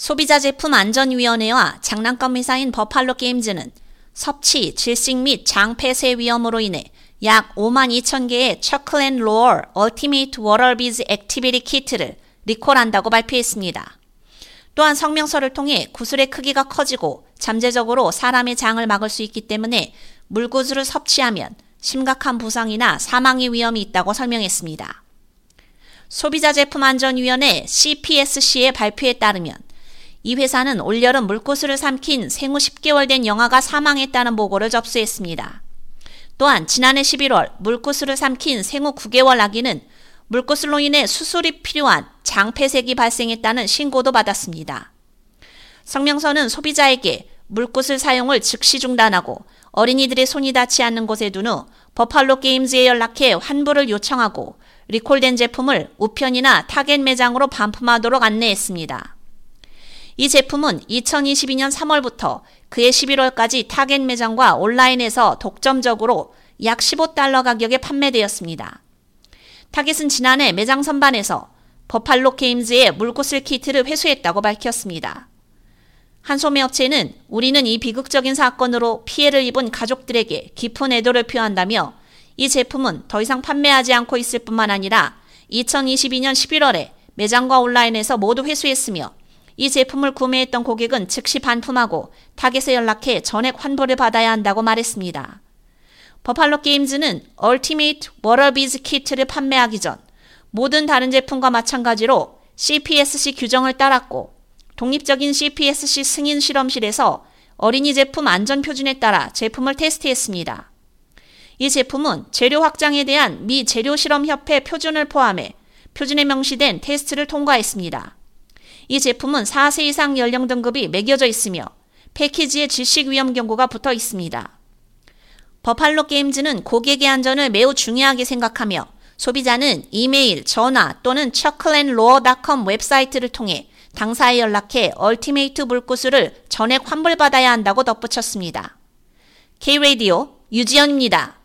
소비자 제품 안전위원회와 장난감 회사인 Buffalo Games는 섭취, 질식 및 장 폐쇄 위험으로 인해 약 5만 2천 개의 Chuckle & Roar Ultimate Water Beads Activity Kit를 리콜한다고 발표했습니다. 또한 성명서를 통해 구슬의 크기가 커지고 잠재적으로 사람의 장을 막을 수 있기 때문에 물구슬을 섭취하면 심각한 부상이나 사망의 위험이 있다고 설명했습니다. 소비자제품안전위원회 CPSC의 발표에 따르면 이 회사는 올여름 물구슬을 삼킨 생후 10개월 된 영아가 사망했다는 보고를 접수했습니다. 또한 지난해 11월 물구슬을 삼킨 생후 9개월 아기는 물구슬로 인해 수술이 필요한 장폐색이 발생했다는 신고도 받았습니다. 성명서는 소비자에게 물구슬 사용을 즉시 중단하고 어린이들의 손이 닿지 않는 곳에 둔 후 Buffalo Games에 연락해 환불을 요청하고 리콜된 제품을 우편이나 타겟 매장으로 반품하도록 안내했습니다. 이 제품은 2022년 3월부터 그해 11월까지 타겟 매장과 온라인에서 독점적으로 약 15달러 가격에 판매되었습니다. Target은 지난해 매장 선반에서 Buffalo Games의 물구슬 키트를 회수했다고 밝혔습니다. 한 소매업체는 우리는 이 비극적인 사건으로 피해를 입은 가족들에게 깊은 애도를 표한다며 이 제품은 더 이상 판매하지 않고 있을 뿐만 아니라 2022년 11월에 매장과 온라인에서 모두 회수했으며 이 제품을 구매했던 고객은 즉시 반품하고 타겟에 연락해 전액 환불을 받아야 한다고 말했습니다. Buffalo Games는 Ultimate Water Beads Kit를 판매하기 전 모든 다른 제품과 마찬가지로 CPSC 규정을 따랐고 독립적인 CPSC 승인 실험실에서 어린이 제품 안전 표준에 따라 제품을 테스트했습니다. 이 제품은 재료 확장에 대한 미 재료 실험 협회 표준을 포함해 표준에 명시된 테스트를 통과했습니다. 이 제품은 4세 이상 연령 등급이 매겨져 있으며 패키지에 질식 위험 경고가 붙어 있습니다. 버팔로 게임즈는 고객의 안전을 매우 중요하게 생각하며 소비자는 이메일, 전화 또는 chucklandlaw.com 웹사이트를 통해 당사에 연락해 얼티메이트 물구슬을 전액 환불받아야 한다고 덧붙였습니다. K-Radio 유지연입니다.